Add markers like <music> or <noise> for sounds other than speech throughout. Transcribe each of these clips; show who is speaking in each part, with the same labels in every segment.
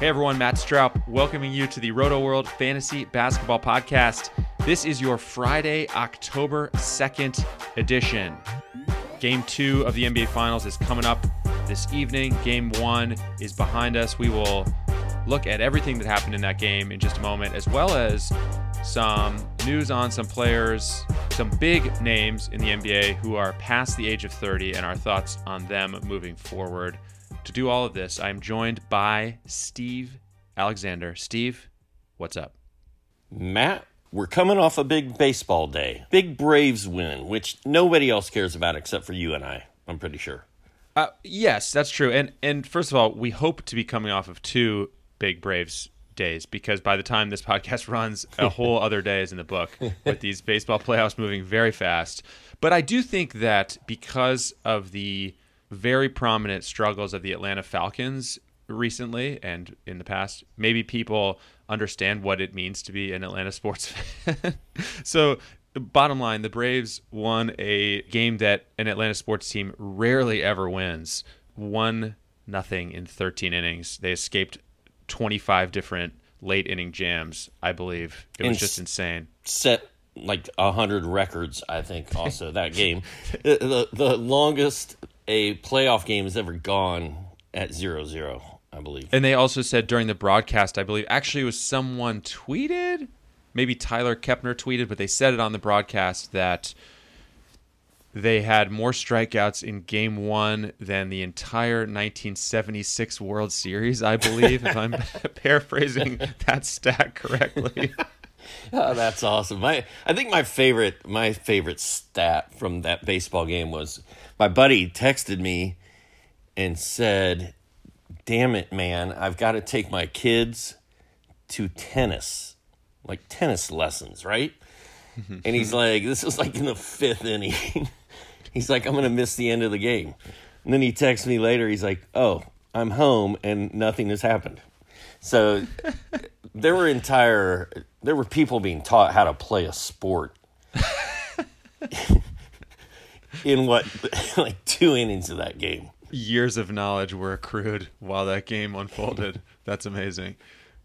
Speaker 1: Hey everyone, Matt Straub welcoming you to the Rotoworld Fantasy Basketball Podcast. This is your Friday, October 2nd edition. Game two of the NBA Finals is coming up this evening. Game one is behind us. We will look at everything that happened in that game in just a moment, as well as some news on some players, some big names in the NBA who are past the age of 30, and our thoughts on them moving forward. To do all of this, I'm joined by Steve Alexander. Steve, what's up?
Speaker 2: Matt, we're coming off a big baseball day. Big Braves win, which nobody else cares about except for you and I, I'm pretty sure.
Speaker 1: Uh, yes, that's true. And and first of all, we hope to be coming off of two big Braves days because by the time this podcast <laughs> runs, a whole <laughs> other day is in the book with these baseball playoffs moving very fast. But I do think that because of the very prominent struggles of the Atlanta Falcons recently and in the past, maybe people understand what it means to be an Atlanta sports <laughs> fan. so, bottom line, the Braves won a game that an Atlanta sports team rarely ever wins. One nothing in 13 innings. They escaped 25 different late inning jams, I believe. It was
Speaker 2: And
Speaker 1: just insane.
Speaker 2: Set like a hundred records, I think. Also, that <laughs> game, the, the the longest a playoff game has ever gone at zero zero, I believe.
Speaker 1: And they also said during the broadcast, I believe, actually, it was someone tweeted, maybe Tyler Kepner tweeted, but they said it on the broadcast that they had more strikeouts in game one than the entire 1976 World Series, I believe, if I'm <laughs> paraphrasing that stat correctly. <laughs> <laughs>
Speaker 2: Oh, that's awesome. My I think my favorite my favorite stat from that baseball game was my buddy texted me and said, "Damn it, man, I've got to take my kids to tennis, like tennis lessons, right?" <laughs> and he's like, "This was like in the fifth inning." <laughs> he's like, "I'm gonna miss the end of the game." And then he texts me later. He's like, "Oh, I'm home and nothing has happened." So there were entire there were people being taught how to play a sport <laughs> in what <laughs> like two innings of that game.
Speaker 1: years of knowledge were accrued while that game unfolded. <laughs> That's amazing.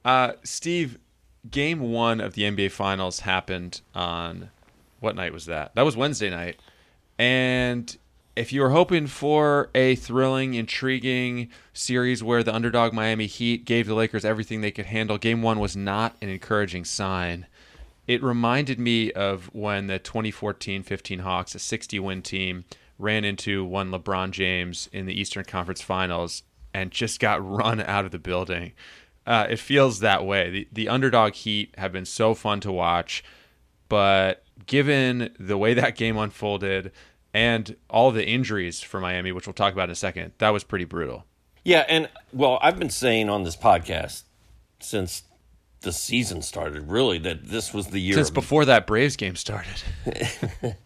Speaker 1: Uh, Steve, game one of the NBA Finals happened on what night was that? That was Wednesday night. And if you were hoping for a thrilling, intriguing series where the underdog Miami Heat gave the Lakers everything they could handle, game one was not an encouraging sign. It reminded me of when the 2014 15 Hawks, a 60 win team, ran into one LeBron James in the Eastern Conference Finals and just got <laughs> run out of the building. Uh, it feels that way. The, the underdog Heat have been so fun to watch, but given the way that game unfolded and all the injuries for Miami, which we'll talk about in a second, that was pretty brutal.
Speaker 2: Yeah, and well, I've been saying on this podcast since the season started, really, that this was the year.
Speaker 1: Since
Speaker 2: of,
Speaker 1: before that Braves game started. <laughs>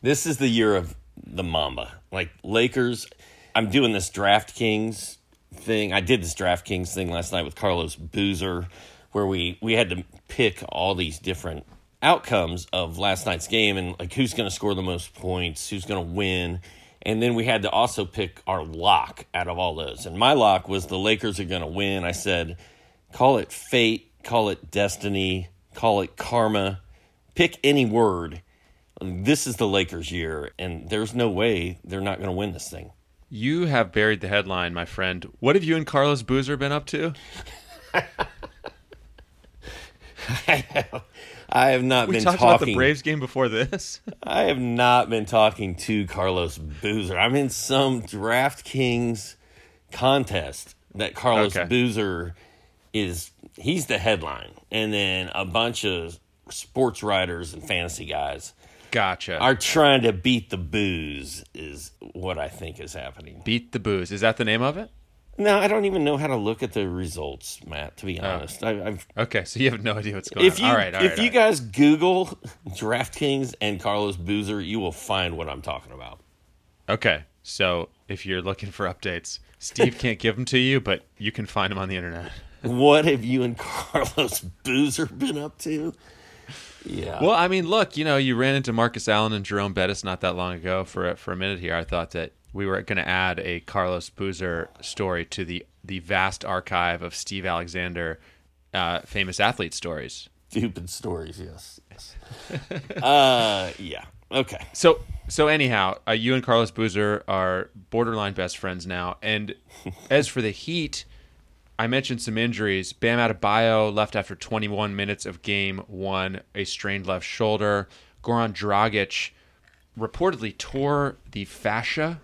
Speaker 2: this is the year of the Mamba. Like Lakers, I'm doing this DraftKings thing. I did this DraftKings thing last night with Carlos Boozer, where we we had to pick all these different outcomes of last night's game and like who's going to score the most points, who's going to win. And then we had to also pick our lock out of all those. And my lock was the Lakers are going to win. I said, call it fate, call it destiny, call it karma, pick any word. This is the Lakers' year, and there's no way they're not going to win this thing.
Speaker 1: You have buried the headline, my friend. What have you and Carlos Boozer been up to?
Speaker 2: I <laughs> have <laughs> not
Speaker 1: We
Speaker 2: been
Speaker 1: talked
Speaker 2: talking.
Speaker 1: about the Braves game before this. <laughs>
Speaker 2: I have not been talking to Carlos Boozer. I'm in some DraftKings contest that Carlos
Speaker 1: Okay.
Speaker 2: Boozer is. He's the headline, and then a bunch of sports writers and fantasy guys.
Speaker 1: Gotcha.
Speaker 2: are trying to beat the booze is what I think is happening.
Speaker 1: Beat the booze. Is that the name of it?
Speaker 2: No, I don't even know how to look at the results, Matt. To be oh. honest, I, I've
Speaker 1: Okay, so you have no idea what's going
Speaker 2: if
Speaker 1: on.
Speaker 2: you
Speaker 1: all right, all
Speaker 2: if
Speaker 1: right,
Speaker 2: you
Speaker 1: all right.
Speaker 2: guys Google <laughs> DraftKings and Carlos Boozer, you will find what I'm talking about.
Speaker 1: Okay, so if you're looking for updates, Steve <laughs> can't give them to you, but you can find them on the internet. <laughs>
Speaker 2: What have you and Carlos Boozer been up to? Yeah.
Speaker 1: Well, I mean, look, you know, you ran into Marcus Allen and Jerome Bettis not that long ago. For for a minute here, I thought that we were going to add a Carlos Boozer story to the the vast archive of Steve Alexander uh, famous athlete stories.
Speaker 2: Stupid stories, yes. yes. <laughs> uh, yeah. Okay.
Speaker 1: So so anyhow, uh, you and Carlos Boozer are borderline best friends now. And <laughs> as for the Heat, I mentioned some injuries. Bam Adebayo left after 21 minutes of game one, a strained left shoulder. Goran Dragic reportedly tore the fascia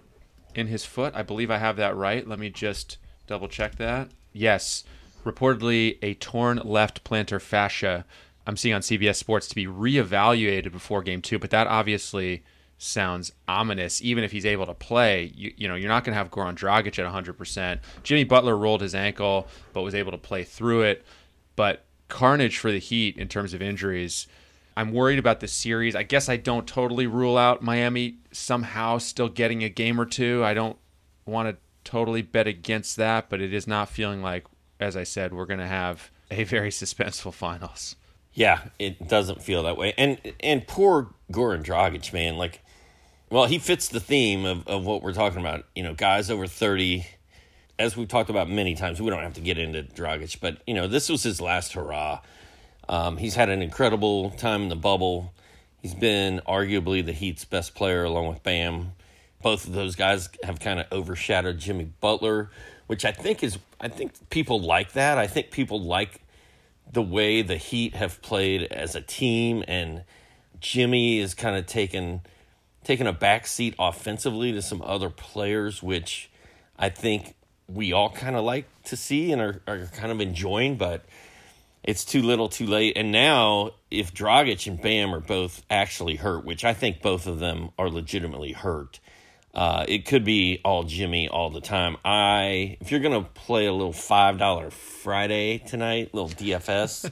Speaker 1: in his foot. I believe I have that right. Let me just double check that. Yes, reportedly a torn left plantar fascia. I'm seeing on CBS Sports to be reevaluated before game two, but that obviously sounds ominous. Even if he's able to play, you, you know, you're not going to have Goran Dragic at 100%. Jimmy Butler rolled his ankle, but was able to play through it. But carnage for the Heat in terms of injuries. I'm worried about the series. I guess I don't totally rule out Miami somehow still getting a game or two. I don't want to totally bet against that, but it is not feeling like, as I said, we're going to have a very suspenseful finals.
Speaker 2: Yeah, it doesn't feel that way. And and poor Goran Dragic, man, like well, he fits the theme of, of what we're talking about. You know, guys over 30, as we've talked about many times, we don't have to get into Dragic, but, you know, this was his last hurrah. Um, he's had an incredible time in the bubble. He's been arguably the Heat's best player along with Bam. Both of those guys have kind of overshadowed Jimmy Butler, which I think is, I think people like that. I think people like the way the Heat have played as a team, and Jimmy is kind of taken taken a back seat offensively to some other players, which I think we all kind of like to see and are, are kind of enjoying, but it's too little too late. And now, if Dragic and Bam are both actually hurt, which I think both of them are legitimately hurt, uh, it could be all Jimmy all the time. I, if you're gonna play a little five dollar Friday tonight, little DFS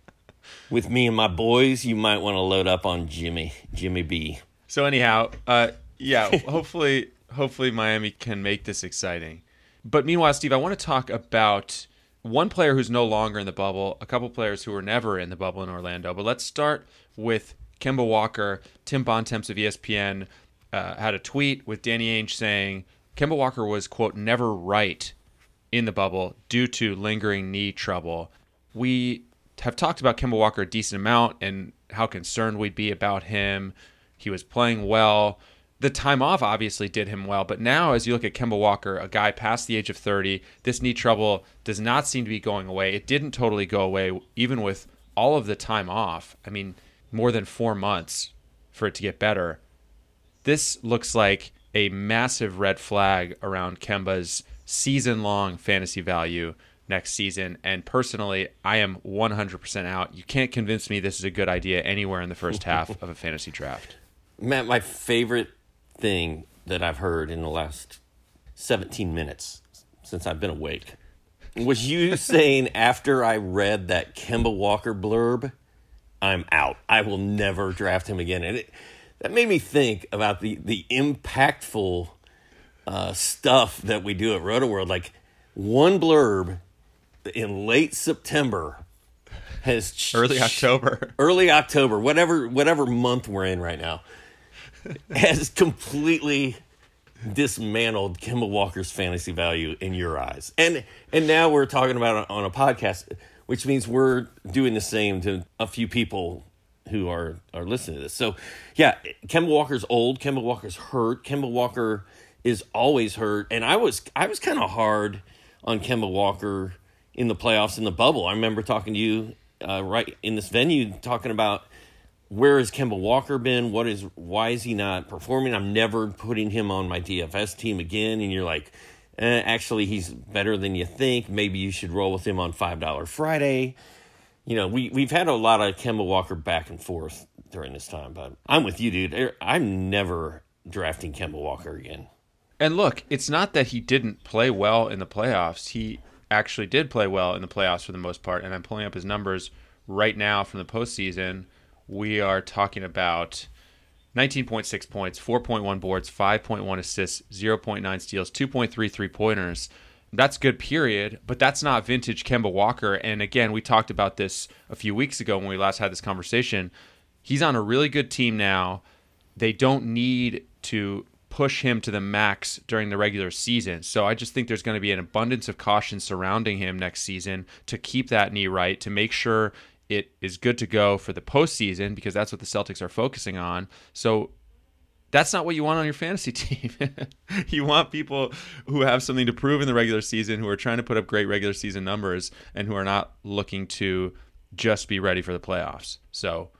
Speaker 2: <laughs> with me and my boys, you might want to load up on Jimmy, Jimmy B.
Speaker 1: So anyhow, uh, yeah, hopefully, hopefully Miami can make this exciting. But meanwhile, Steve, I want to talk about one player who's no longer in the bubble, a couple players who were never in the bubble in Orlando. But let's start with Kemba Walker. Tim Bontemps of ESPN uh, had a tweet with Danny Ainge saying Kemba Walker was quote never right in the bubble due to lingering knee trouble. We have talked about Kemba Walker a decent amount and how concerned we'd be about him. He was playing well. The time off obviously did him well, but now as you look at Kemba Walker, a guy past the age of 30, this knee trouble does not seem to be going away. It didn't totally go away, even with all of the time off. I mean, more than four months for it to get better. This looks like a massive red flag around Kemba's season long fantasy value next season. And personally, I am 100% out. You can't convince me this is a good idea anywhere in the first half of a fantasy draft. <laughs>
Speaker 2: Matt, my favorite thing that I've heard in the last 17 minutes since I've been awake was you <laughs> saying after I read that Kemba Walker blurb, I'm out. I will never draft him again. And it, that made me think about the, the impactful uh, stuff that we do at Rotoworld. Like one blurb in late September has ch-
Speaker 1: Early October.
Speaker 2: early October, whatever whatever month we're in right now, <laughs> has completely dismantled Kemba Walker's fantasy value in your eyes. And and now we're talking about it on a podcast, which means we're doing the same to a few people who are are listening to this. So, yeah, Kemba Walker's old, Kemba Walker's hurt, Kemba Walker is always hurt, and I was I was kind of hard on Kemba Walker in the playoffs in the bubble. I remember talking to you uh, right in this venue talking about where has Kemba Walker been? What is why is he not performing? I'm never putting him on my DFS team again. And you're like, eh, actually, he's better than you think. Maybe you should roll with him on five dollar Friday. You know, we we've had a lot of Kemba Walker back and forth during this time. But I'm with you, dude. I'm never drafting Kemba Walker again.
Speaker 1: And look, it's not that he didn't play well in the playoffs. He actually did play well in the playoffs for the most part. And I'm pulling up his numbers right now from the postseason. We are talking about 19.6 points, 4.1 boards, 5.1 assists, 0.9 steals, 2.3 three pointers. That's good, period. But that's not vintage Kemba Walker. And again, we talked about this a few weeks ago when we last had this conversation. He's on a really good team now. They don't need to push him to the max during the regular season. So I just think there's going to be an abundance of caution surrounding him next season to keep that knee right, to make sure it is good to go for the postseason because that's what the Celtics are focusing on. So that's not what you want on your fantasy <laughs> team. you want people who have something to prove in the regular season, who are trying to put up great regular season numbers, and who are not looking to just be ready for the playoffs. So,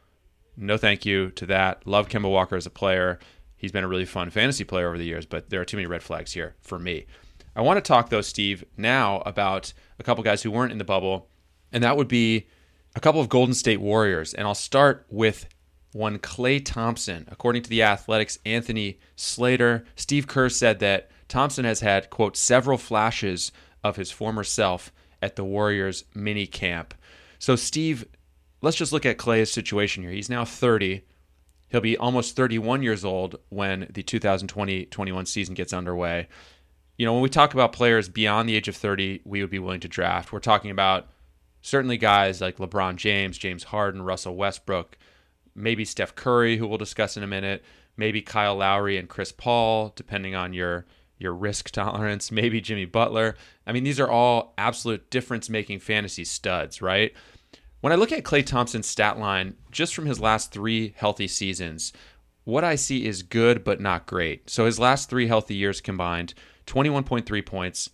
Speaker 1: no thank you to that. Love Kemba Walker as a player. He's been a really fun fantasy player over the years, but there are too many red flags here for me. I want to talk, though, Steve, now about a couple guys who weren't in the bubble, and that would be a couple of Golden State Warriors. And I'll start with one Klay Thompson. According to the Athletic's, Anthony Slater, Steve Kerr said that Thompson has had, quote, several flashes of his former self at the Warriors mini camp. So, Steve, let's just look at Klay's situation here. He's now 30. He'll be almost 31 years old when the 2020 21 season gets underway. You know, when we talk about players beyond the age of 30, we would be willing to draft. We're talking about certainly guys like LeBron James, James Harden, Russell Westbrook, maybe Steph Curry, who we'll discuss in a minute, maybe Kyle Lowry and Chris Paul, depending on your your risk <laughs> tolerance, maybe Jimmy Butler. I mean, these are all absolute difference making fantasy studs, right? When I look at Klay Thompson's stat line, just from his last three healthy seasons, what I see is good but not great. So his last three healthy years combined 21.3 points,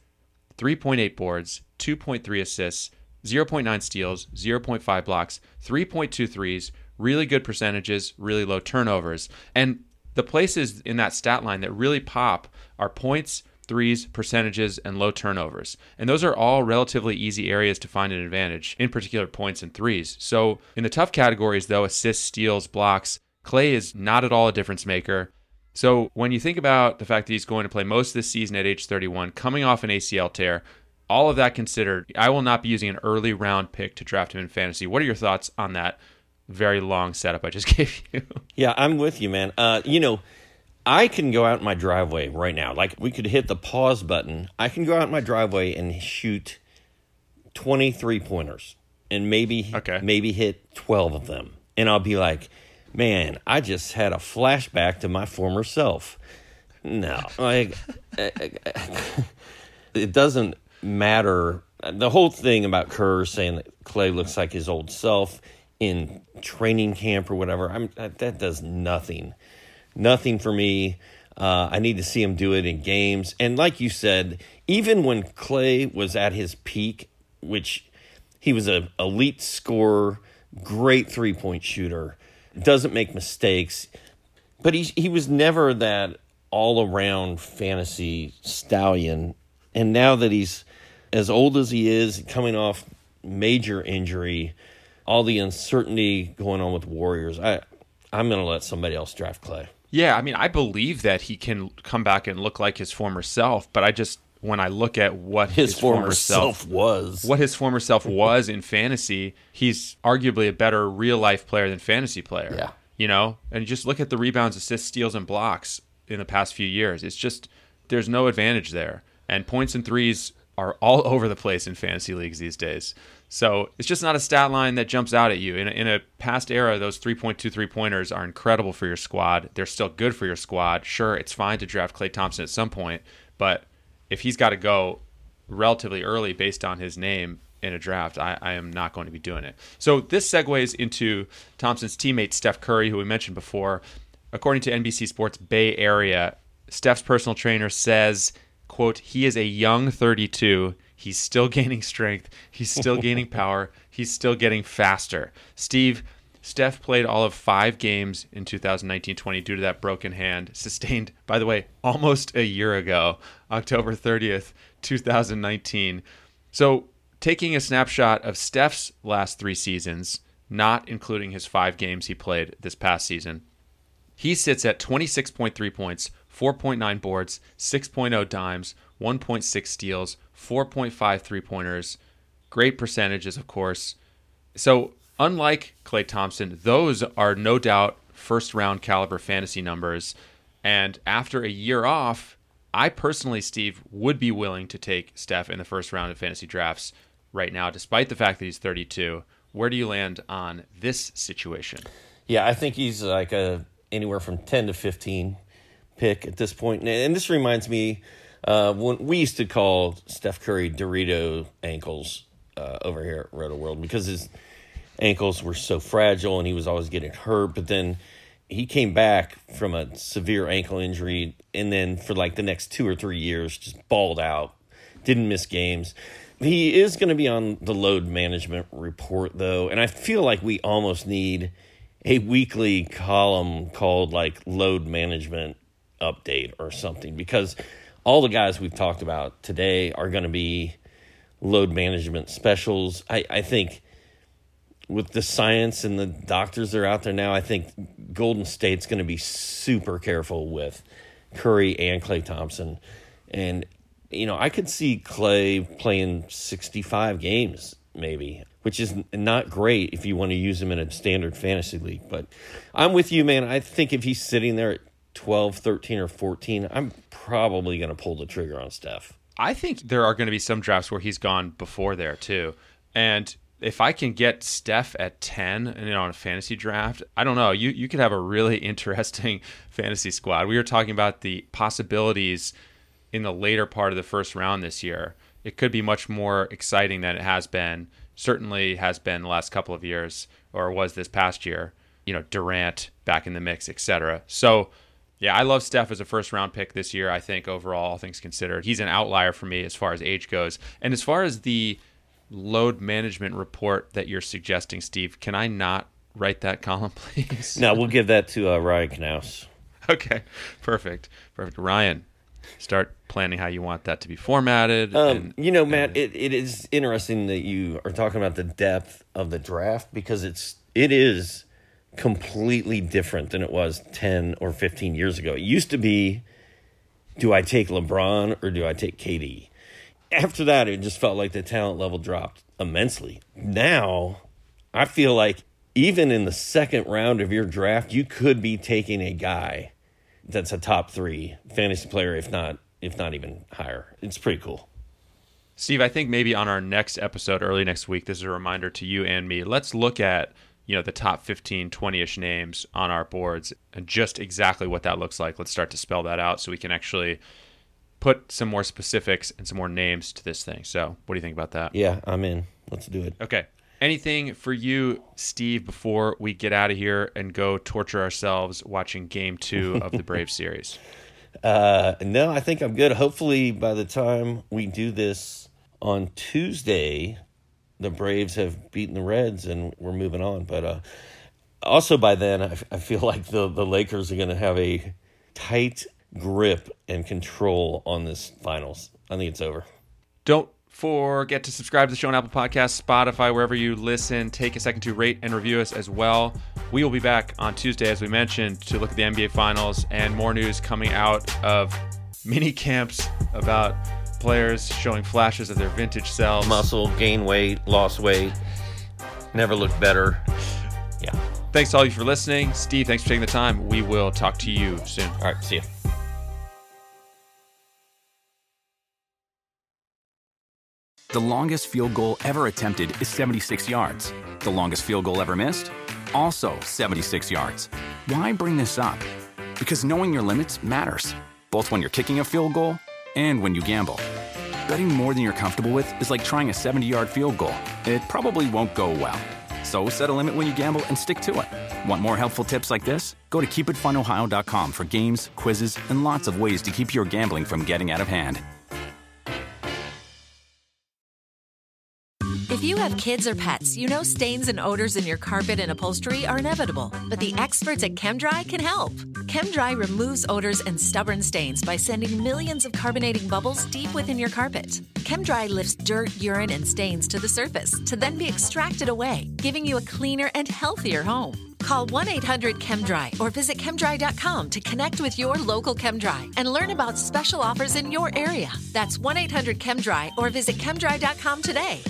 Speaker 1: 3.8 boards, 2.3 assists, 0.9 steals, 0.5 blocks, 3.2 threes, really good percentages, really low turnovers. And the places in that stat line that really pop are points, threes, percentages, and low turnovers. And those are all relatively easy areas to find an advantage, in particular points and threes. So in the tough categories, though, assists, steals, blocks, Klay is not at all a difference maker. So when you think about the fact that he's going to play most of this season at age 31, coming off an ACL tear, all of that considered, I will not be using an early round pick to draft him in fantasy. What are your thoughts on that very long setup I just <laughs> gave you?
Speaker 2: Yeah, I'm with you, man. Uh, you know, I can go out in my driveway right now. Like we could hit the pause button. I can go out in my driveway and shoot 23 pointers and maybe
Speaker 1: okay.
Speaker 2: maybe hit 12 of them. And I'll be like, "Man, I just had a flashback to my former self." No. Like <laughs> it doesn't matter. The whole thing about Kerr saying that Klay looks like his old self in training camp or whatever, I'm that does nothing nothing for me. Uh, I need to see him do it in games. And like you said, even when Klay was at his peak, which he was an elite scorer, great three point shooter, doesn't make mistakes, but he he was never that all around fantasy stallion. And now that he's as old as he is, coming off major injury, all the uncertainty going on with Warriors, I I'm going to let somebody else draft Klay.
Speaker 1: Yeah, I mean, I believe that he can come back and look like his former self, but I just when I look at what
Speaker 2: his, his former, former self, self, was,
Speaker 1: what his former self was in fantasy, he's arguably a better real life player than fantasy player.
Speaker 2: Yeah.
Speaker 1: You know, and just look at the rebounds, assists, steals, and blocks in the past few years. It's just there's no advantage there. And points and threes are all <laughs> over the place in fantasy leagues these days. So it's just not a stat line that jumps out at you. In a, in a past era, those 3.23 pointers are incredible for your squad. They're still good for your squad. Sure, it's fine to draft Klay Thompson at some point, but if he's got to go relatively early based on his name in a draft, I, I, am not going to be doing it. So this segues into Thompson's teammate Steph Curry, who we mentioned before. According to NBC Sports Bay Area, Steph's personal trainer says, quote, he is a young 32 He's still <laughs> gaining strength. He's still gaining <laughs> power. He's still getting faster. Steve, Steph played all of five games in 2019-20 due to that broken hand sustained, by the way, almost a year ago, October 30th, 2019. So taking a snapshot of Steph's last three seasons, not including his five games he played this past season. He sits at 26.3 points, 4.9 boards, 6.0 dimes, 1.6 steals, 4.5 three pointers. Great percentages, of course. So, unlike Klay Thompson, those are no doubt first round caliber fantasy numbers. And after a year off, I personally, Steve, would be willing to take Steph in the first round of fantasy drafts right now, despite the fact that he's 32. Where do you land on this situation?
Speaker 2: Yeah, I think he's like a anywhere from 10 to 15 pick at this point. And this reminds me uh, when we used to call Steph Curry Dorito ankles uh, over here at Rotoworld because his ankles were so fragile and he was always getting hurt. But then he came back from a severe ankle injury and then for like the next two or three years just balled out, didn't miss games. He is going to be on the load management report, though, and I feel like we almost need a weekly column called like load management update or something because all the guys we've talked about today are going to be load management specials. I, I think with the science and the doctors that are out there now, I think Golden State's going to be super careful with Curry and Klay Thompson. And you know, I could see Klay playing 65 games maybe, which is not great if you want to use him in a standard fantasy league. But I'm with you, man. I think if he's sitting there at 12, 13, or 14, I'm probably going to pull the trigger on Steph.
Speaker 1: I think there are going to be some drafts where he's gone before there, too. And if I can get Steph at 10 and you know, on a fantasy draft, I don't know. You, you could have a really <laughs> interesting fantasy squad. We were talking about the possibilities – in the later part of the first round this year, it could be much more exciting than it has been. Certainly has been the last couple of years, or was this past year. You know, Durant back in the mix, etc. So, yeah, I love Steph as a first round pick this year. I think overall, all things considered, he's an outlier for me as far as age goes. And as far as the load management report that you're suggesting, Steve, can I not write that <laughs> column, please?
Speaker 2: No, we'll give that to uh, Ryan Knaus.
Speaker 1: Okay, perfect, perfect. Ryan, start planning how you want that to be formatted.
Speaker 2: Um, and, you know, Matt, and, it, it is interesting that you are talking about the depth of the draft because it's it is completely different than it was 10 or 15 years ago. It used to be do I take LeBron or do I take KD? After that, it just felt like the talent level dropped immensely. Now, I feel like even in the second round of your draft, you could be taking a guy that's a top three fantasy player, if not if not even higher. It's pretty cool.
Speaker 1: Steve, I think maybe on our next episode early next week, this is a reminder to you and me. Let's look at you know the top 15 20ish names on our boards and just exactly what that looks like. Let's start to spell that out so we can actually put some more specifics and some more names to this thing. So what do you think about that?
Speaker 2: Yeah i'm in. Let's do it.
Speaker 1: Okay. Anything for you steve before we get out of here and go torture ourselves watching game two of the brave <laughs> series?
Speaker 2: Uh, no, I think I'm good. Hopefully, by the time we do this on Tuesday, the Braves have beaten the Reds and we're moving on. But uh, also by then, I, I feel like the, the Lakers are going to have a tight grip and control on this finals. I think it's over.
Speaker 1: Don't forget to subscribe to the show on Apple Podcasts, Spotify, wherever you listen. Take a second to rate and review us as well. We will be back on Tuesday, as we mentioned, to look at the NBA Finals and more news coming out of mini camps about players showing flashes of their vintage selves.
Speaker 2: Muscle, gain weight, lost weight, never looked better.
Speaker 1: Yeah. Thanks to all of you for listening. Steve, thanks for taking the time. We will talk to you soon.
Speaker 2: All right, see you.
Speaker 3: The longest field goal ever attempted is 76 yards. The longest field goal ever missed? Also 76 yards. Why bring this up? Because knowing your limits matters, both when you're kicking a field goal and when you gamble. Betting more than you're comfortable with is like trying a 70 yard field goal, it probably won't go well. So set a limit when you gamble and stick to it. Want more helpful tips like this? Go to keepitfunohio.com for games, quizzes, and lots of ways to keep your gambling from getting out of hand.
Speaker 4: If you have kids or pets, you know stains and odors in your carpet and upholstery are inevitable, but the experts at ChemDry can help. ChemDry removes odors and stubborn stains by sending millions of carbonating bubbles deep within your carpet. ChemDry lifts dirt, urine, and stains to the surface to then be extracted away, giving you a cleaner and healthier home. Call 1 800 ChemDry or visit chemdry.com to connect with your local ChemDry and learn about special offers in your area. That's 1 800 ChemDry or visit chemdry.com today.